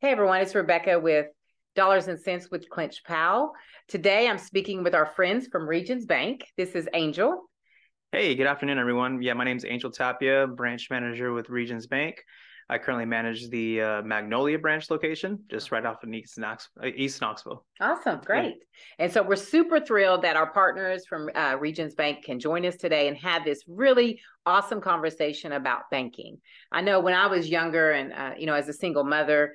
Hey everyone, it's Rebecca with Dollars and Cents with Clinch Powell. Today I'm speaking with our friends from Regions Bank. This is Angel. Hey, good afternoon, everyone. Yeah, my name is Angel Tapia, branch manager with Regions Bank. I currently manage the uh, Magnolia branch location, just right off of East, Knox, uh, East Knoxville. Awesome, great. Yeah. And so we're super thrilled that our partners from uh, Regions Bank can join us today and have this really awesome conversation about banking. I know when I was younger and, uh, you know, as a single mother,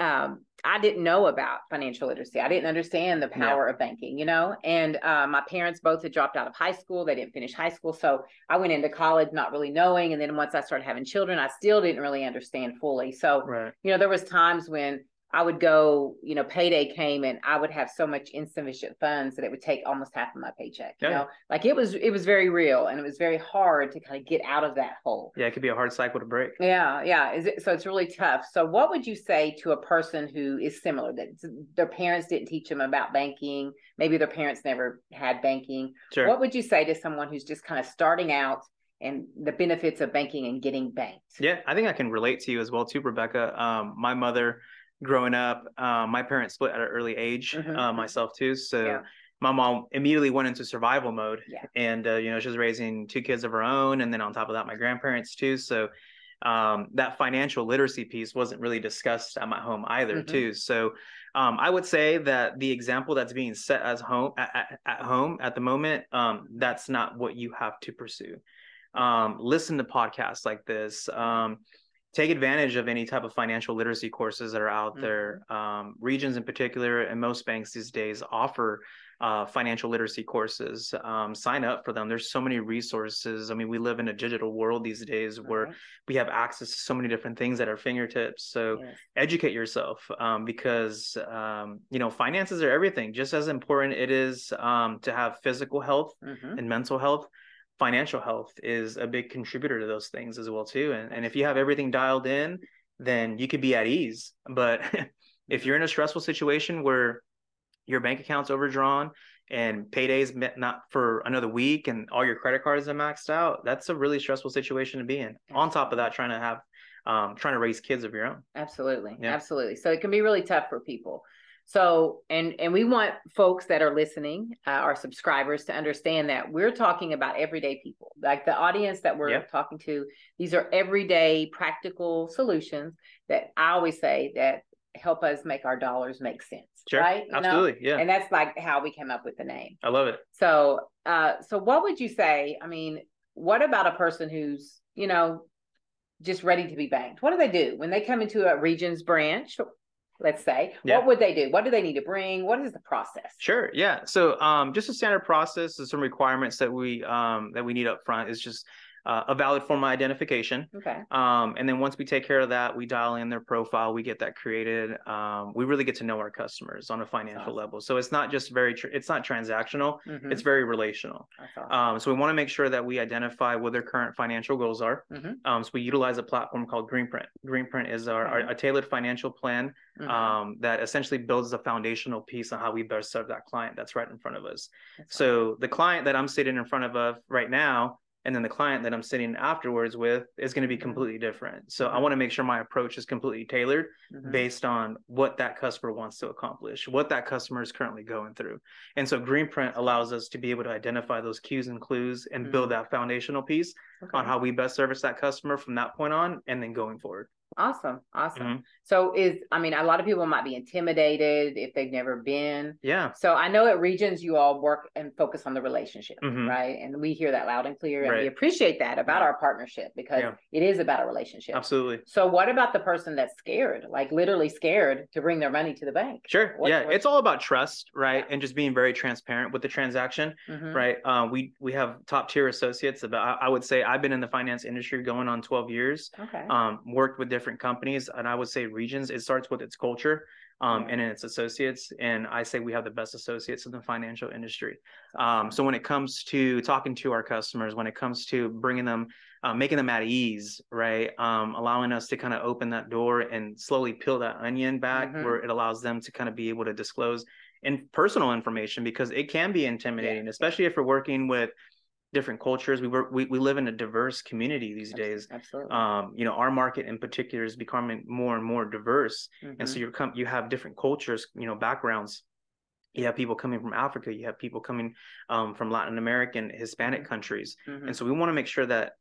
um, I didn't know about financial literacy. I didn't understand the power yeah. of banking, you know. And uh, my parents both had dropped out of high school. They didn't finish high school, so I went into college not really knowing. And then once I started having children, I still didn't really understand fully. So, right. you know, there was times when I would go, you know, payday came and I would have so much insufficient funds that it would take almost half of my paycheck. You know, like it was it was very real and it was very hard to kind of get out of that hole. Yeah, it could be a hard cycle to break. Yeah, yeah. Is it so it's really tough. So what would you say to a person who is similar that their parents didn't teach them about banking, maybe their parents never had banking? Sure. What would you say to someone who's just kind of starting out and the benefits of banking and getting banked? Yeah, I think I can relate to you as well too, Rebecca. Um, my mother growing up, um, my parents split at an early age, mm-hmm. uh, myself too. So yeah. my mom immediately went into survival mode, yeah. and uh, you know she was raising two kids of her own, and then on top of that, my grandparents too. So um, that financial literacy piece wasn't really discussed at my home either mm-hmm. too. So um, I would say that the example that's being set as home at, at, at home at the moment, um, that's not what you have to pursue. Um, listen to podcasts like this um, take advantage of any type of financial literacy courses that are out mm-hmm. there. Um, regions in particular, and most banks these days offer uh, financial literacy courses. Um, sign up for them. There's so many resources. I mean, we live in a digital world these days where we have access to so many different things at our fingertips. So yes. educate yourself um, because um, you know finances are everything. Just as important it is um, to have physical health mm-hmm. and mental health financial health is a big contributor to those things as well too. And, and if you have everything dialed in then you could be at ease. But if you're in a stressful situation where your bank account's overdrawn and paydays not for another week and all your credit cards are maxed out that's a really stressful situation to be in on top of that trying to have um, trying to raise kids of your own. Absolutely. Yeah. absolutely. So it can be really tough for people so, and and we want folks that are listening, uh, our subscribers, to understand that we're talking about everyday people. Like the audience that we're yep. talking to, these are everyday practical solutions that I always say that help us make our dollars make sense. Sure, right? You Absolutely, know? yeah. And that's like how we came up with the name. I love it. So, uh, so what would you say? I mean, what about a person who's you know just ready to be banked? What do they do when they come into a Regions branch? Let's say. Yeah. what would they do? What do they need to bring? What is the process? Sure yeah. So um, just a standard process is some requirements that we um, that we need up front is just uh, a valid form of identification. Okay. Um, and then once we take care of that, we dial in their profile, we get that created. Um, we really get to know our customers on a financial awesome. level. So it's not just very, tr- it's not transactional. Mm-hmm. It's very relational. Awesome. Um, so we want to make sure that we identify what their current financial goals are. Mm-hmm. Um, so we utilize a platform called Greenprint. Greenprint is our, our a tailored financial plan mm-hmm. Um, that essentially builds a foundational piece on how we best serve that client that's right in front of us. That's so awesome. the client that I'm sitting in front of, of right now and then the client that I'm sitting afterwards with is going to be mm-hmm. completely different. So I mm-hmm. want to make sure my approach is completely tailored mm-hmm. based on what that customer wants to accomplish, what that customer is currently going through. And so Greenprint allows us to be able to identify those cues and clues and mm-hmm. build that foundational piece okay. on how we best service that customer from that point on and then going forward. Awesome. Awesome. Mm-hmm. So is I mean a lot of people might be intimidated if they've never been. Yeah. So I know at Regions you all work and focus on the relationship, mm-hmm. right? And we hear that loud and clear and right. we appreciate that about yeah. our partnership because yeah. it is about a relationship. Absolutely. So what about the person that's scared, like literally scared to bring their money to the bank? Sure. What, yeah. it's all about trust, right? Yeah. And just being very transparent with the transaction, mm-hmm. right? Uh, we we have top tier associates about I would say I've been in the finance industry going on 12 years. Okay. Um, worked with different companies and I would say regions, it starts with its culture um, and its associates. And I say we have the best associates in the financial industry. Um, so when it comes to talking to our customers, when it comes to bringing them, uh, making them at ease, right, um, allowing us to kind of open that door and slowly peel that onion back, mm-hmm. where it allows them to kind of be able to disclose in personal information because it can be intimidating, yeah. especially if we're working with different cultures. We work, we, we live in a diverse community these days. Absolutely. Um, you know, our market in particular is becoming more and more diverse. Mm-hmm. And so mm-hmm. you're come, you have different cultures, you know, backgrounds. You have people coming from Africa. You have people coming um, from Latin American, Hispanic mm-hmm. countries. Mm-hmm. And so we want to make sure that,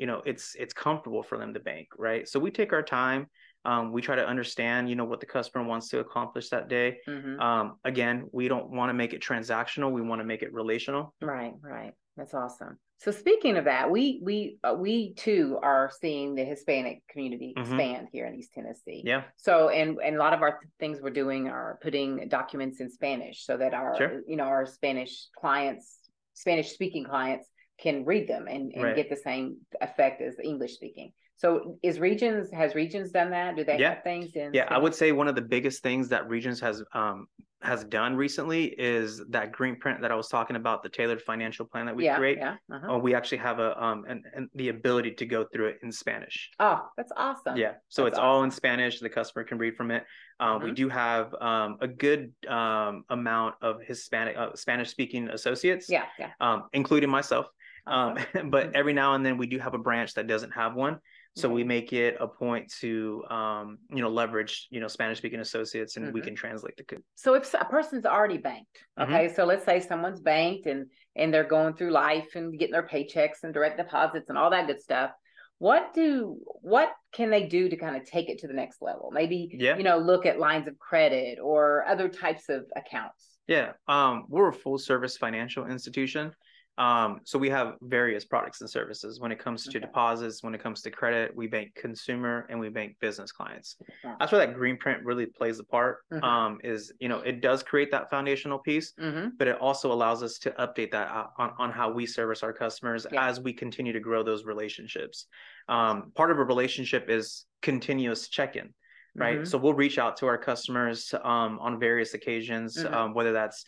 you know, it's, it's comfortable for them to bank. Right. So we take our time. Um, we try to understand, you know, what the customer wants to accomplish that day. Mm-hmm. Um, again, we don't want to make it transactional. We want to make it relational. Right, right. That's awesome. So speaking of that, we we uh, we too are seeing the Hispanic community mm-hmm. expand here in East Tennessee. Yeah. So and and a lot of our th- things we're doing are putting documents in Spanish so that our sure. you know our Spanish clients, Spanish speaking clients can read them and, and right. get the same effect as English speaking. So is Regions has Regions done that? Do they yeah. have things in? Yeah, I would say one of the biggest things that Regions has um, has done recently is that Greenprint that I was talking about, the tailored financial plan that we yeah, create. Yeah, uh-huh. uh, we actually have a um and, and the ability to go through it in Spanish. Oh, that's awesome. Yeah, so that's it's awesome. all in Spanish. The customer can read from it. Um, mm-hmm. We do have um, a good um, amount of Hispanic uh, Spanish speaking associates. Yeah, yeah. Um, including myself. Um, but mm-hmm. every now and then we do have a branch that doesn't have one. So we make it a point to, um, you know, leverage, you know, Spanish speaking associates, and mm-hmm. we can translate the. code. So if a person's already banked, mm-hmm. okay, mm-hmm. so let's say someone's banked and and they're going through life and getting their paychecks and direct deposits and all that good stuff. What do what can they do to kind of take it to the next level? Maybe yeah. you know look at lines of credit or other types of accounts. Yeah, um, we're a full service financial institution. Um, so we have various products and services when it comes to okay. deposits, when it comes to credit, we bank consumer and we bank business clients. That's where that Greenprint really plays a part. Mm-hmm. Um, is you know it does create that foundational piece, mm-hmm. but it also allows us to update that on, on how we service our customers yeah. as we continue to grow those relationships. Um, part of a relationship is continuous check-in right? Mm-hmm. So we'll reach out to our customers um, on various occasions, mm-hmm. um, whether that's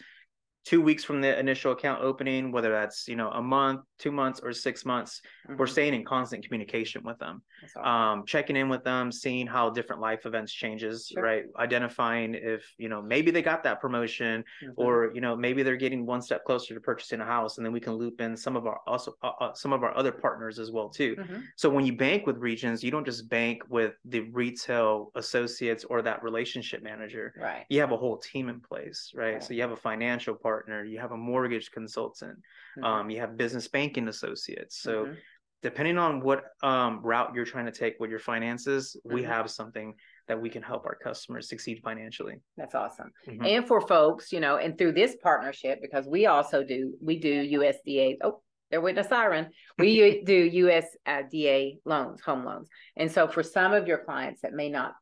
two weeks from the initial account opening, whether that's you know a month, two months, or six months, mm-hmm. we're staying in constant communication with them, awesome. um, checking in with them, seeing how different life events changes, sure. right? Identifying if you know maybe they got that promotion, mm-hmm. or you know maybe they're getting one step closer to purchasing a house, and then we can loop in some of our also uh, uh, some of our other partners as well too. Mm-hmm. So when you bank with regions, you don't just bank with the retail associates or that relationship manager. Right. You have a whole team in place, right? right. So you have a financial part partner, you have a mortgage consultant, mm-hmm. um, you have business banking associates. So mm-hmm. depending on what um, route you're trying to take with your finances, mm-hmm. we have something that we can help our customers succeed financially. That's awesome. Mm-hmm. And for folks, you know, and through this partnership, because we also do, we do USDA. Oh, they're with a siren. We do USDA loans, home loans. And so for some of your clients that may not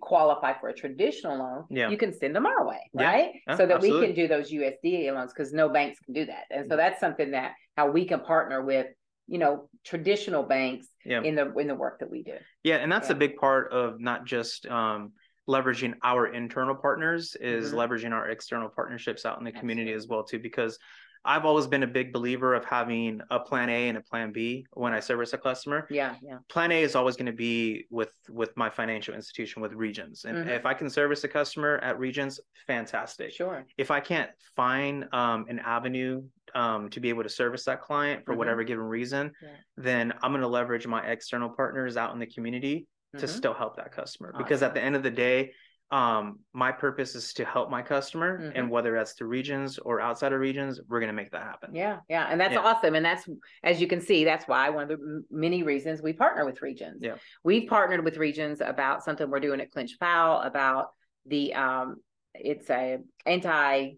qualify for a traditional loan, yeah. you can send them our way, right? Yeah, so that absolutely. we can do those USDA loans because no banks can do that. And so that's something that how we can partner with, you know, traditional banks yeah. in the in the work that we do. Yeah, and that's a big part of not just um, leveraging our internal partners is mm-hmm. leveraging our external partnerships out in the Absolutely. community as well too because I've always been a big believer of having a plan A and a plan B when I service a customer. Yeah, yeah. Plan A is always going to be with with my financial institution with Regions, and mm-hmm. if I can service a customer at Regions, fantastic. Sure. If I can't find um, an avenue um, to be able to service that client for mm-hmm. whatever given reason, yeah. then I'm going to leverage my external partners out in the community mm-hmm. to still help that customer. Awesome. Because at the end of the day, um, my purpose is to help my customer mm-hmm. and whether that's to regions or outside of regions we're going to make that happen yeah yeah and that's yeah. awesome and that's as you can see that's why one of the many reasons we partner with regions yeah we've partnered with regions about something we're doing at clinch powell about the um it's a anti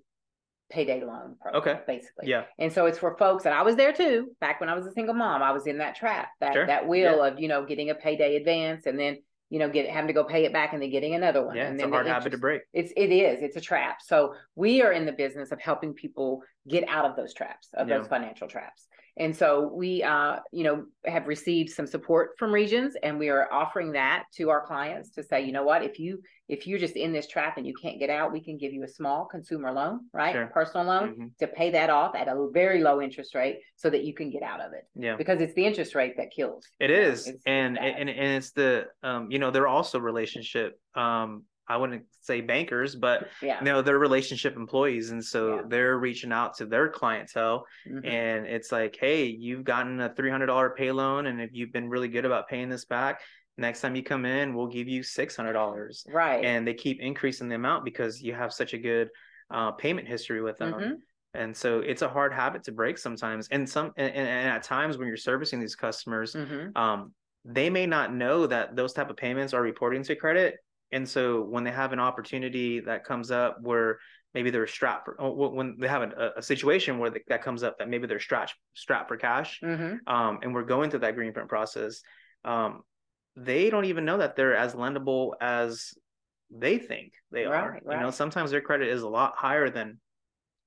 payday loan program, okay basically yeah and so it's for folks and i was there too back when i was a single mom i was in that trap that sure. that wheel yeah. of you know getting a payday advance and then you know, get having to go pay it back and then getting another one. Yeah, and it's a hard habit to break. It's it is. It's a trap. So we are in the business of helping people get out of those traps, of yeah. those financial traps. And so we, uh, you know, have received some support from regions, and we are offering that to our clients to say, you know what, if you if you're just in this trap and you can't get out, we can give you a small consumer loan, right, sure. personal loan, mm-hmm. to pay that off at a very low interest rate, so that you can get out of it. Yeah, because it's the interest rate that kills. It is, it's, and it's and and it's the um, you know, there are also relationship um I wouldn't say bankers, but yeah. you know, they're relationship employees. And so Yeah. they're reaching out to their clientele Mhm. and it's like, hey, you've gotten a $300 pay loan. And if you've been really good about paying this back, next time you come in, we'll give you $600. right. And they keep increasing the amount because you have such a good uh, payment history with them. Mhm. And so it's a hard habit to break sometimes. And some, and, and at times when you're servicing these customers, Mhm. um, they may not know that those type of payments are reporting to credit and so when they have an opportunity that comes up where maybe they're strapped for, oh, when they have a, a situation where that comes up that maybe they're strapped strapped for cash Mhm. um, and we're going through that Greenprint process um, they don't even know that they're as lendable as they think they are Right, you know sometimes their credit is a lot higher than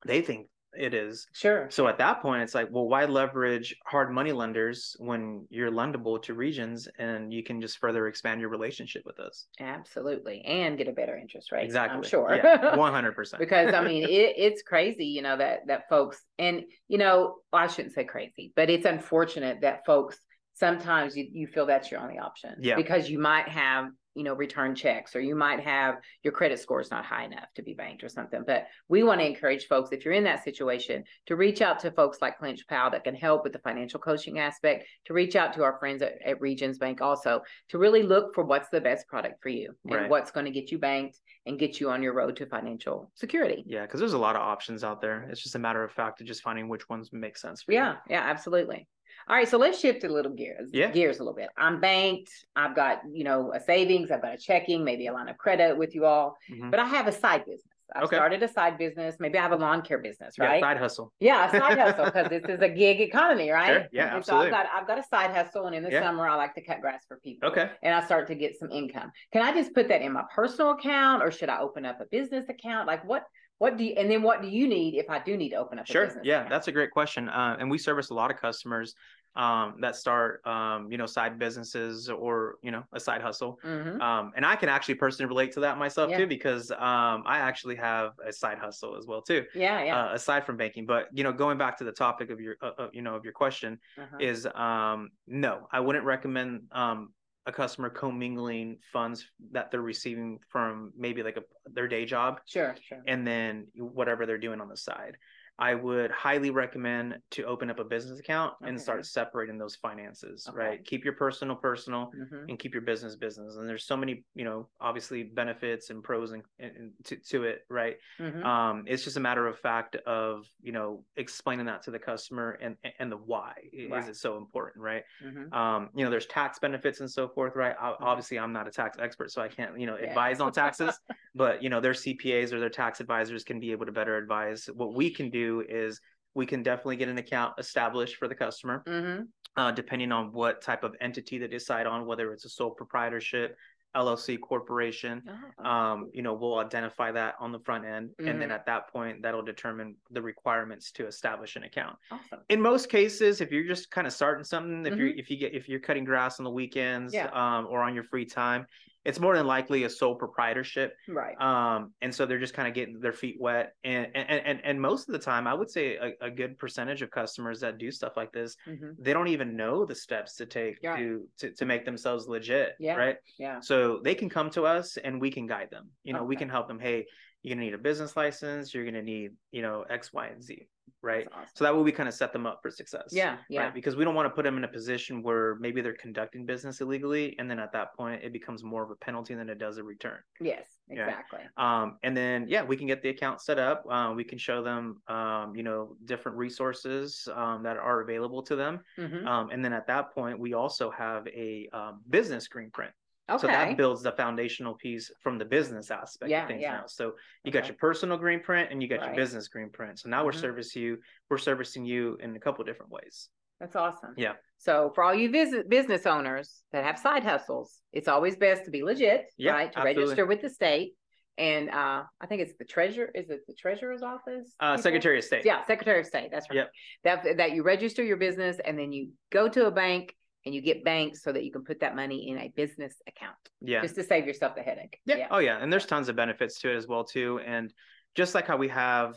they think it is Sure. so at that point, it's like, well, why leverage hard money lenders when you're lendable to regions and you can just further expand your relationship with us? Absolutely. And get a better interest rate. Exactly. I'm sure. Yeah, One hundred percent. because I mean it, it's crazy, you know, that that folks and you know, well, I shouldn't say crazy, but it's unfortunate that folks sometimes you, you feel that's your only option. Yeah. Because you might have, you know, return checks or you might have your credit score is not high enough to be banked or something. But we want to encourage folks, if you're in that situation, to reach out to folks like Clinch Powell that can help with the financial coaching aspect, to reach out to our friends at, at Regions Bank also, to really look for what's the best product for you and Right. what's going to get you banked and get you on your road to financial security. Yeah, because there's a lot of options out there. It's just a matter of fact of just finding which ones make sense for you. Yeah, yeah, absolutely. All right, so let's shift a little gears. Yeah. Gears a little bit. I'm banked. I've got, you know, a savings, I've got a checking, maybe a line of credit with you all, Mhm. but I have a side business. I've Okay. started a side business. Maybe I have a lawn care business, Yeah, right? side hustle. Yeah, a side hustle because this is a gig economy, right? Sure, yeah, and absolutely. So I've got I've got a side hustle, and in the Yeah. summer I like to cut grass for people. Okay. And I start to get some income. Can I just put that in my personal account, or should I open up a business account? Like what? What do you? And then what do you need if I do need to open up a Sure. business? Yeah, account? that's a great question. Uh, and we service a lot of customers um, that start, um, you know, side businesses or, you know, a side hustle. Mhm. Um, and I can actually personally relate to that myself Yeah. too, because um, I actually have a side hustle as well too. Yeah, yeah. uh, aside from banking. But you know, going back to the topic of your, uh, uh, you know, of your question Uh-huh. is, um, no, I wouldn't recommend um, a customer commingling funds that they're receiving from maybe like a their day job Sure, sure. and then whatever they're doing on the side. I would highly recommend to open up a business account and start separating those finances, Okay. right? Keep your personal personal Mhm. and keep your business business. And there's so many, you know, obviously benefits and pros and, and to, to it, right? Mhm. um it's just a matter of fact of you know explaining that to the customer and and the why Right. is it so important right Mhm. um you know there's tax benefits and so forth right Mhm. obviously i'm not a tax expert so i can't you know Yeah. advise on taxes but you know their cpas or their tax advisors can be able to better advise what we can do is we can definitely get an account established for the customer Mhm. uh, depending on what type of entity they decide on whether it's a sole proprietorship llc corporation Oh, um, you know, we'll identify that on the front end, and Mm-hmm. then at that point, that'll determine the requirements to establish an account. awesome. In most cases, if you're just kind of starting something, if you're if you get if you're cutting grass on the weekends, Mm-hmm. Yeah. um, or on your free time, it's more than likely a sole proprietorship. Right. Um, and so they're just kind of getting their feet wet, and and and and most of the time, I would say a, a good percentage of customers that do stuff like this, Mhm. they don't even know the steps to take Right. to, to to make themselves legit, Yeah. right? Yeah. So they can come to us and we can guide them. You know, we can help them. Hey, you're gonna need a business license. You're gonna need, you know, X, Y, and Z, right? Awesome. So that way we kind of set them up for success. Yeah. Yeah. Right? Because we don't want to put them in a position where maybe they're conducting business illegally, and then at that point it becomes more of a penalty than it does a return. Yes. Yeah. Exactly. Um, and then yeah, we can get the account set up. Uh, we can show them, um, you know, different resources um, that are available to them. Mhm. Um, and then at that point, we also have a um, business Greenprint. Okay. So that builds the foundational piece from the business aspect Yeah, of things yeah. now. So you got your personal Greenprint and you got Right. your business Greenprint. So now we're Mhm. servicing you, we're servicing you in a couple different ways. That's awesome. Yeah. So for all you visit business owners that have side hustles, it's always best to be legit, Yeah, right? To absolutely. register with the state. And uh, I think it's the treasurer. Is it the treasurer's office? Uh. Secretary of State. Yeah, Secretary of State. That's right. Yep. That that you register your business and then you go to a bank and you get banks so that you can put that money in a business account Yeah. just to save yourself the headache. Yeah. Oh yeah. And there's tons of benefits to it as well too. And just like how we have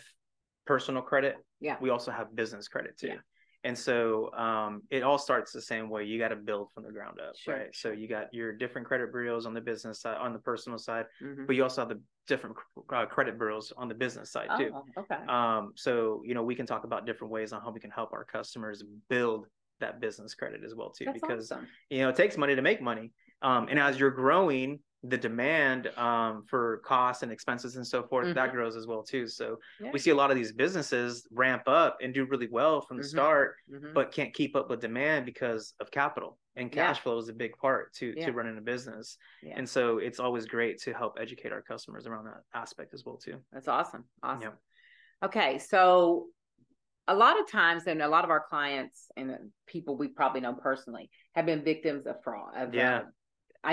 personal credit, Yeah. we also have business credit too. Yeah. And so um, it all starts the same way. You got to build from the ground up, sure. right? So you got your different credit bureaus on the business side, on the personal side, Mhm. but you also have the different uh, credit bureaus on the business side too. Oh, okay. Um, so you know we can talk about different ways on how we can help our customers build that business credit as well too, That's because awesome. you know it takes money to make money. Um, and as you're growing, the demand um, for costs and expenses and so forth that grows as well too. So Mm-hmm. Yeah. we see a lot of these businesses ramp up and do really well from the Mhm. start, Mhm. but can't keep up with demand because of capital and Yeah. cash flow is a big part to Yeah. to running a business. Yeah. And so it's always great to help educate our customers around that aspect as well too. That's awesome. Awesome. Yeah. Okay, so a lot of times, and a lot of our clients and people we probably know personally have been victims of fraud, of Yeah. uh,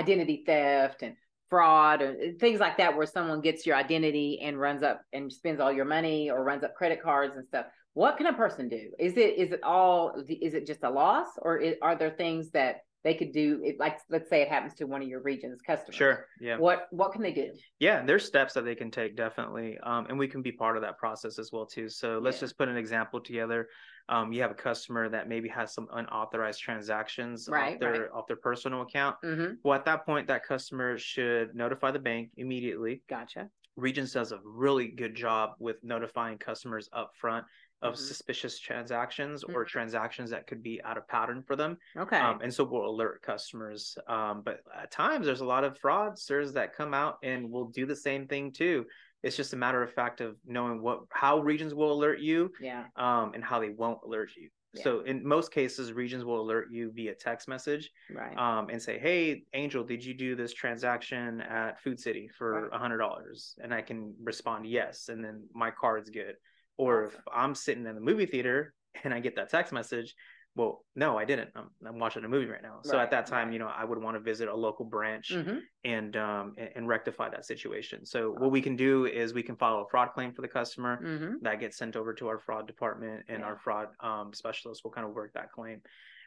identity theft and fraud or things like that, where someone gets your identity and runs up and spends all your money or runs up credit cards and stuff. What can a person do? Is it is it all is it just a loss, or is, are there things that they could do? It, like let's say it happens to one of your region's customers. Sure. Yeah. What what can they do? Yeah, there's steps that they can take definitely, um, and we can be part of that process as well too. So let's Yeah. just put an example together. Um, you have a customer that maybe has some unauthorized transactions Right, off their right. off their personal account. Mm-hmm. Well, at that point, that customer should notify the bank immediately. Gotcha. Regions does a really good job with notifying customers up front of Mhm. suspicious transactions or Mhm. transactions that could be out of pattern for them. Okay. Um, and so we'll alert customers. Um, but at times there's a lot of fraudsters that come out and will do the same thing too. It's just a matter of fact of knowing what how regions will alert you yeah. um, and how they won't alert you. Yeah. So in most cases, regions will alert you via text message Right. um, and say, "Hey, Angel, did you do this transaction at Food City for a hundred dollars?" And I can respond yes, and then my card's good. Or if I'm sitting in the movie theater and I get that text message, well, no, I didn't. I'm, I'm watching a movie right now. So Right, at that time, right. you know, I would want to visit a local branch Mhm. and um and, and rectify that situation. So what we can do is we can file a fraud claim for the customer Mhm. that gets sent over to our fraud department and Yeah. our fraud um, specialist will kind of work that claim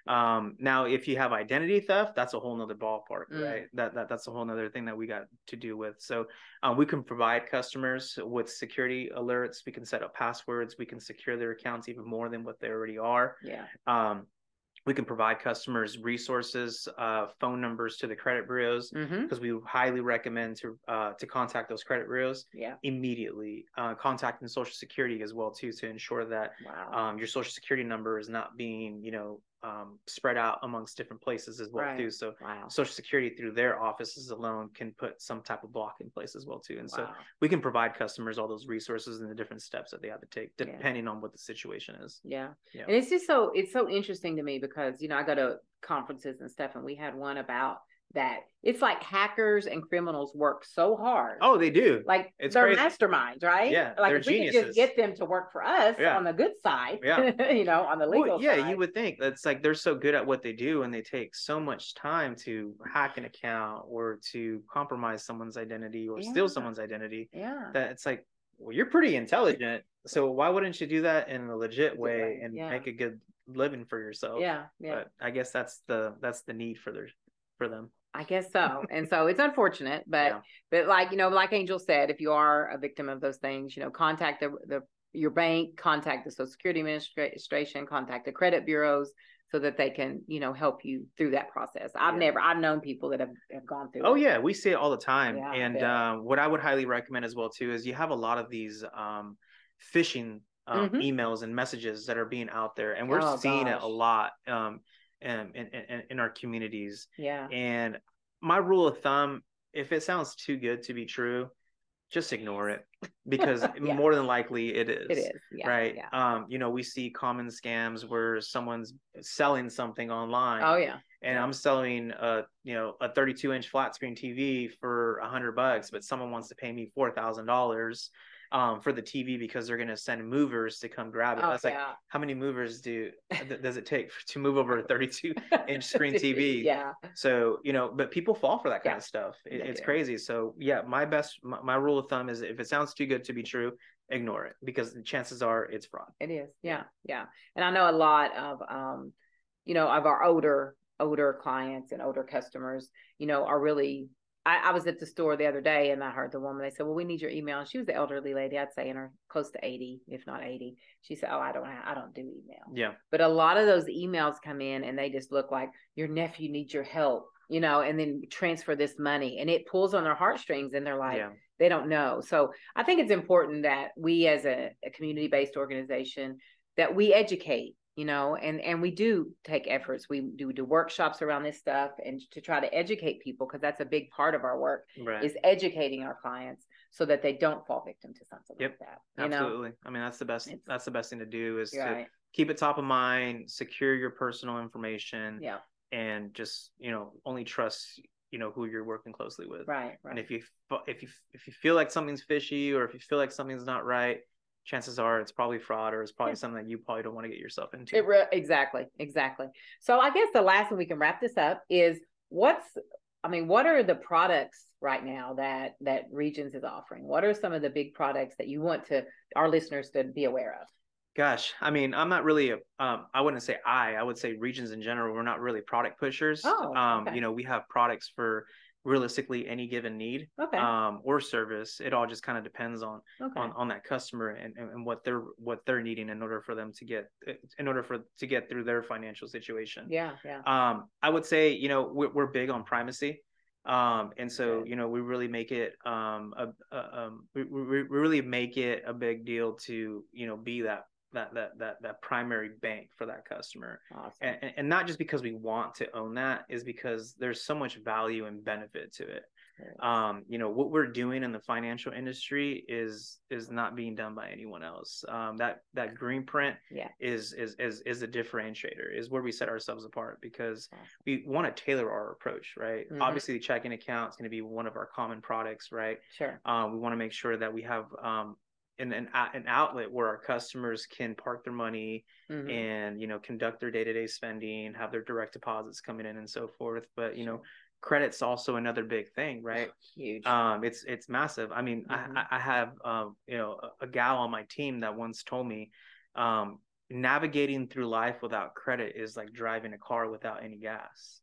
um, now if you have identity theft that's a whole nother ballpark Mm. right that, that that's a whole nother thing that we got to deal with so um, we can provide customers with security alerts we can set up passwords we can secure their accounts even more than what they already are Yeah. um, we can provide customers resources uh, phone numbers to the credit bureaus Mm-hmm. because we highly recommend to uh, to contact those credit bureaus Yeah. immediately uh, contacting social security as well too to ensure that Wow. um, your social security number is not being you know um, spread out amongst different places as well Right. too so wow. social security through their offices alone can put some type of block in place as well too and so we can provide customers all those resources and the different steps that they have to take Yeah. depending on what the situation is Yeah. Yeah. And it's just so it's so interesting to me because you know I go to conferences and stuff and we had one about that. It's like hackers and criminals work so hard. oh they do Like it's they're crazy. masterminds, right? Yeah, Like if we could just get them to work for us Yeah. on the good side, Yeah. you know, on the Well, legal yeah, side. you would think that's like they're so good at what they do and they take so much time to hack an account or to compromise someone's identity or Yeah. steal someone's identity Yeah. that it's like, well, you're pretty intelligent. So why wouldn't you do that in a legit way way, and yeah. make a good living for yourself? Yeah. Yeah. But I guess that's the that's the need for their for them. I guess so. And so it's unfortunate, but Yeah. but like, you know, like Angel said, if you are a victim of those things, you know, contact the the your bank, contact the Social Security Administration, contact the credit bureaus so that they can, you know, help you through that process. I've Yeah. never I've known people that have, have gone through Oh it. yeah, we see it all the time. Yeah, and um, what I would highly recommend as well too is you have a lot of these um, phishing um, Mhm. emails and messages that are being out there, and we're Oh, seeing it a lot um, in, in in in our communities. Yeah. And my rule of thumb, if it sounds too good to be true, just ignore it because Yeah. more than likely it is. It is. Yeah. right. Yeah. Um, you know, we see common scams where someone's selling something online Oh yeah. and. I'm selling a you know a 32 inch flat screen TV for a hundred bucks, but someone wants to pay me four thousand dollars um, for the TV because they're going to send movers to come grab it. Oh, That's like how many movers do th- does it take to move over a 32 inch screen TV? yeah. So you know, but people fall for that kind Yeah, of stuff. It, it's do. crazy. So yeah, my best my, my rule of thumb is if it sounds too good to be true, ignore it because the chances are it's fraud. It is. Yeah. Yeah. And I know a lot of um, you know, of our older older clients and older customers, you know, are really I, I, was at the store the other day and I heard the woman, they said, Well, we need your email. And she was the elderly lady, I'd say in her close to 80, if not 80. She said, Oh, I don't I don't do email. Yeah. But a lot of those emails come in and they just look like your nephew needs your help, you know, and then transfer this money. And it pulls on their heartstrings and they're like, yeah. they don't know. So I think it's important that we as a, a community based organization that we educate you know and and we do take efforts we do do workshops around this stuff and to try to educate people because that's a big part of our work right. is educating our clients so that they don't fall victim to something yep. like that absolutely know? i mean that's the best it's, that's the best thing to do is right. to keep it top of mind secure your personal information yeah and just you know only trust you know who you're working closely with right, right and if you if you if you feel like something's fishy or if you feel like something's not right chances are it's probably fraud or it's probably yeah. something that you probably don't want to get yourself into. It re- exactly, exactly. So I guess the last thing we can wrap this up is what's I mean, what are the products right now that that Regions is offering? What are some of the big products that you want to our listeners to be aware of? Gosh, I mean, I'm not really. A, um, I wouldn't say I. I would say Regions in general. We're not really product pushers. Oh, um, okay. you know, we have products for realistically any given need okay. um, or service it all just kind of depends on, okay. on on that customer and, and what they're what they're needing in order for them to get in order for to get through their financial situation yeah yeah um i would say you know we're, we're big on primacy um and so you know we really make it um a, a um we, we really make it a big deal to you know be that that that that that primary bank for that customer. Awesome. and, and not just because we want to own that is because there's so much value and benefit to it. Um you know what we're doing in the financial industry is is not being done by anyone else. Um that that Greenprint yeah. is is is is a differentiator is where we set ourselves apart because we want to tailor our approach right? Mm-hmm. obviously the checking account is going to be one of our common products right? Sure. Um we want to make sure that we have um an, an, an outlet where our customers can park their money mm-hmm. and you know conduct their day-to-day spending have their direct deposits coming in and so forth. But you know credit's also another big thing right? Huge. Um it's it's massive. I mean mm-hmm. I, I have um you know a, a, gal on my team that once told me um navigating through life without credit is like driving a car without any gas.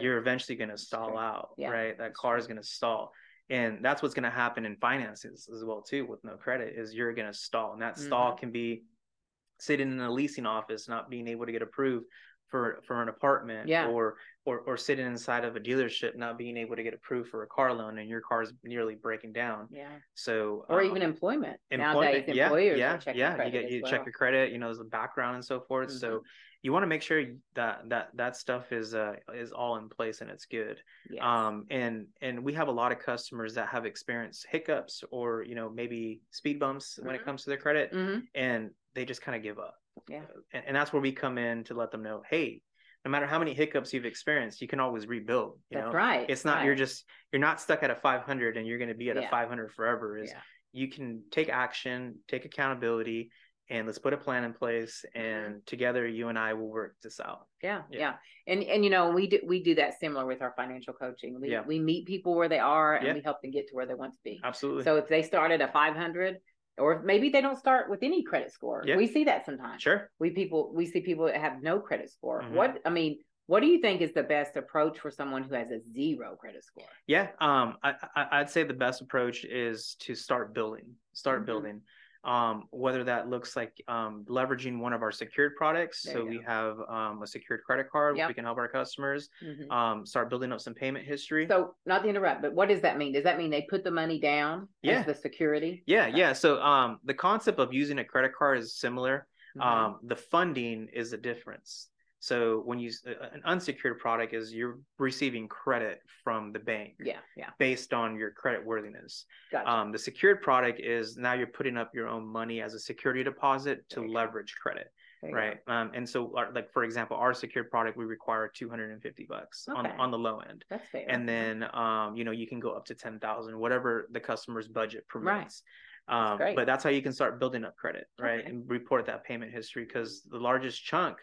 You're eventually going to stall out yeah. right? That car is going to stall and that's what's going to happen in finances as well too with no credit is you're going to stall and that mm-hmm. stall can be sitting in a leasing office not being able to get approved for for an apartment yeah. or or or sitting inside of a dealership not being able to get approved for a car loan and your car is nearly breaking down yeah so or um, even employment employment Nowadays, yeah yeah yeah you get you well. check your credit you know the background and so forth mm-hmm. so you want to make sure that that that stuff is uh is all in place and it's good yes. um and and we have a lot of customers that have experienced hiccups or you know maybe speed bumps mm-hmm. when it mm-hmm. comes to their credit mm-hmm. and they just kind of give up yeah and, and that's where we come in to let them know hey no matter how many hiccups you've experienced, you can always rebuild. You That's know? right. It's not right. you're just you're not stuck at a 500 and you're going to be at yeah. a 500 forever. Is yeah. you can take action, take accountability, and let's put a plan in place and together you and i will work this out yeah yeah, yeah. and and you know we do we do that similar with our financial coaching we, yeah. we meet people where they are and yeah. we help them get to where they want to be absolutely so if they started at a 500 or maybe they don't start with any credit score yeah. we see that sometimes sure we people we see people that have no credit score mm-hmm. what i mean what do you think is the best approach for someone who has a zero credit score? Yeah, um, I, I would say the best approach is to start building. Start mm-hmm. building um, whether that looks like um, leveraging one of our secured products. There so we have um, a secured credit card yep. we can help our customers mm-hmm. Um, start building up some payment history. So not to interrupt, but what does that mean? Does that mean they put the money down yeah. the security? Yeah, okay. yeah. So um, the concept of using a credit card is similar. Mm-hmm. Um, the funding is a difference. So when you an unsecured product is you're receiving credit from the bank. Yeah, yeah. Based on your credit worthiness. Gotcha. Um, the secured product is now you're putting up your own money as a security deposit to leverage go. credit. Right. Um, and so our, like for example, our secured product we require 250 bucks okay. on on the low end. That's fair. And then um, you know, you can go up to 10,000 whatever the customer's budget permits. Right. Um, but that's how you can start building up credit, right? Okay. And report that payment history because the largest chunk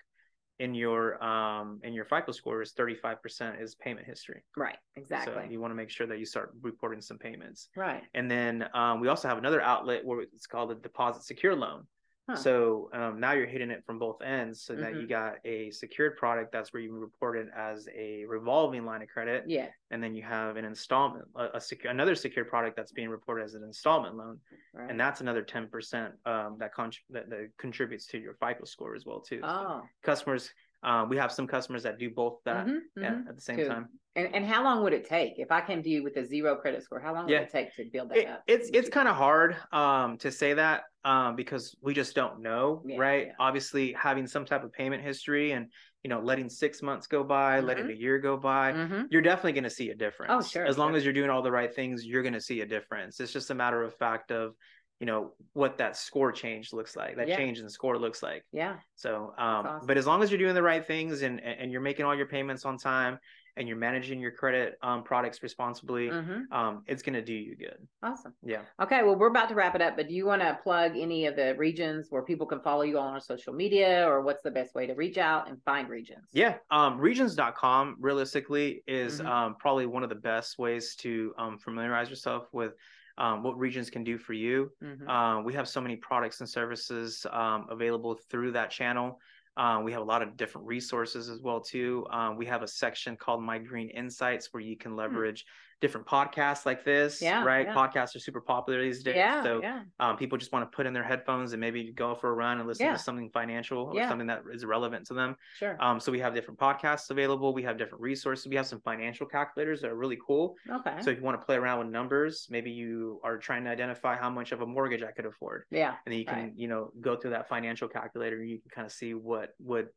in your um in your FICO score is 35% is payment history. Right, exactly. So you want to make sure that you start reporting some payments. Right. And then um, we also have another outlet where it's called a deposit secure loan. Huh. So um, now you're hitting it from both ends, so mm-hmm. that you got a secured product that's where you report it as a revolving line of credit. Yeah. And then you have an installment, a, a secure, another secured product that's being reported as an installment loan, right. and that's another ten percent um, that, con- that, that contributes to your FICO score as well too. Oh. So customers um, we have some customers that do both that mm-hmm, mm-hmm. at the same time. And, and how long would it take if I came to you with a zero credit score? How long yeah. would it take to build that it, up? It's it's kind of hard um, to say that um, because we just don't know, yeah, right? Yeah. Obviously, having some type of payment history and you know letting six months go by, mm-hmm. letting a year go by, mm-hmm. you're definitely going to see a difference. Oh, sure. As sure. long as you're doing all the right things, you're going to see a difference. It's just a matter of fact of you know what that score change looks like that yeah. change in score looks like yeah so um awesome. but as long as you're doing the right things and and you're making all your payments on time and you're managing your credit um, products responsibly mm-hmm. um, it's going to do you good awesome yeah okay well we're about to wrap it up but do you want to plug any of the regions where people can follow you on our social media or what's the best way to reach out and find regions yeah um, regions.com realistically is mm-hmm. um, probably one of the best ways to um, familiarize yourself with um, what regions can do for you. Mm-hmm. Uh, we have so many products and services um, available through that channel. Uh, we have a lot of different resources as well too. Um, we have a section called My Green Insights where you can hmm. leverage different podcasts like this. Yeah, right. Yeah. Podcasts are super popular these days. Yeah, so yeah. Um, people just want to put in their headphones and maybe go for a run and listen yeah. to something financial or something that is relevant to them. Sure. Um, so we have different podcasts available. We have different resources. We have some financial calculators that are really cool. Okay. So if you want to play around with numbers, maybe you are trying to identify how much of a mortgage I could afford. Yeah. And then you can, right. you know, go through that financial calculator. And you can kind of see what would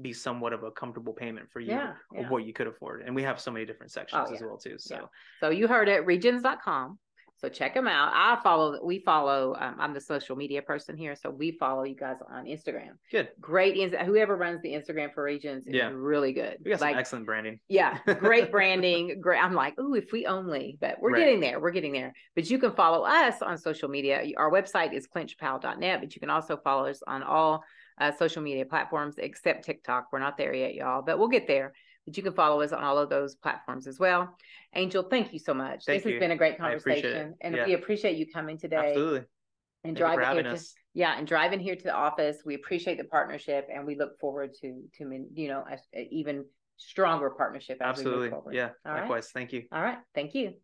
be somewhat of a comfortable payment for you yeah, yeah. of what you could afford. And we have so many different sections oh, yeah. as well too. So so you heard it, regions.com. So check them out. I follow, we follow, um, I'm the social media person here. So we follow you guys on Instagram. Good. Great. Whoever runs the Instagram for regions is yeah. really good. We got like, some excellent branding. Yeah. Great branding. Great. I'm like, oh, if we only, but we're right. getting there. We're getting there. But you can follow us on social media. Our website is clinchpowell.net, but you can also follow us on all uh, social media platforms except TikTok. We're not there yet, y'all, but we'll get there. But you can follow us on all of those platforms as well. Angel, thank you so much. Thank this you. has been a great conversation, and yeah. we appreciate you coming today. Absolutely. And driving here to, yeah, and driving here to the office. We appreciate the partnership, and we look forward to to you know a, a even stronger partnership. Absolutely. Yeah. All Likewise. Right? Thank you. All right. Thank you.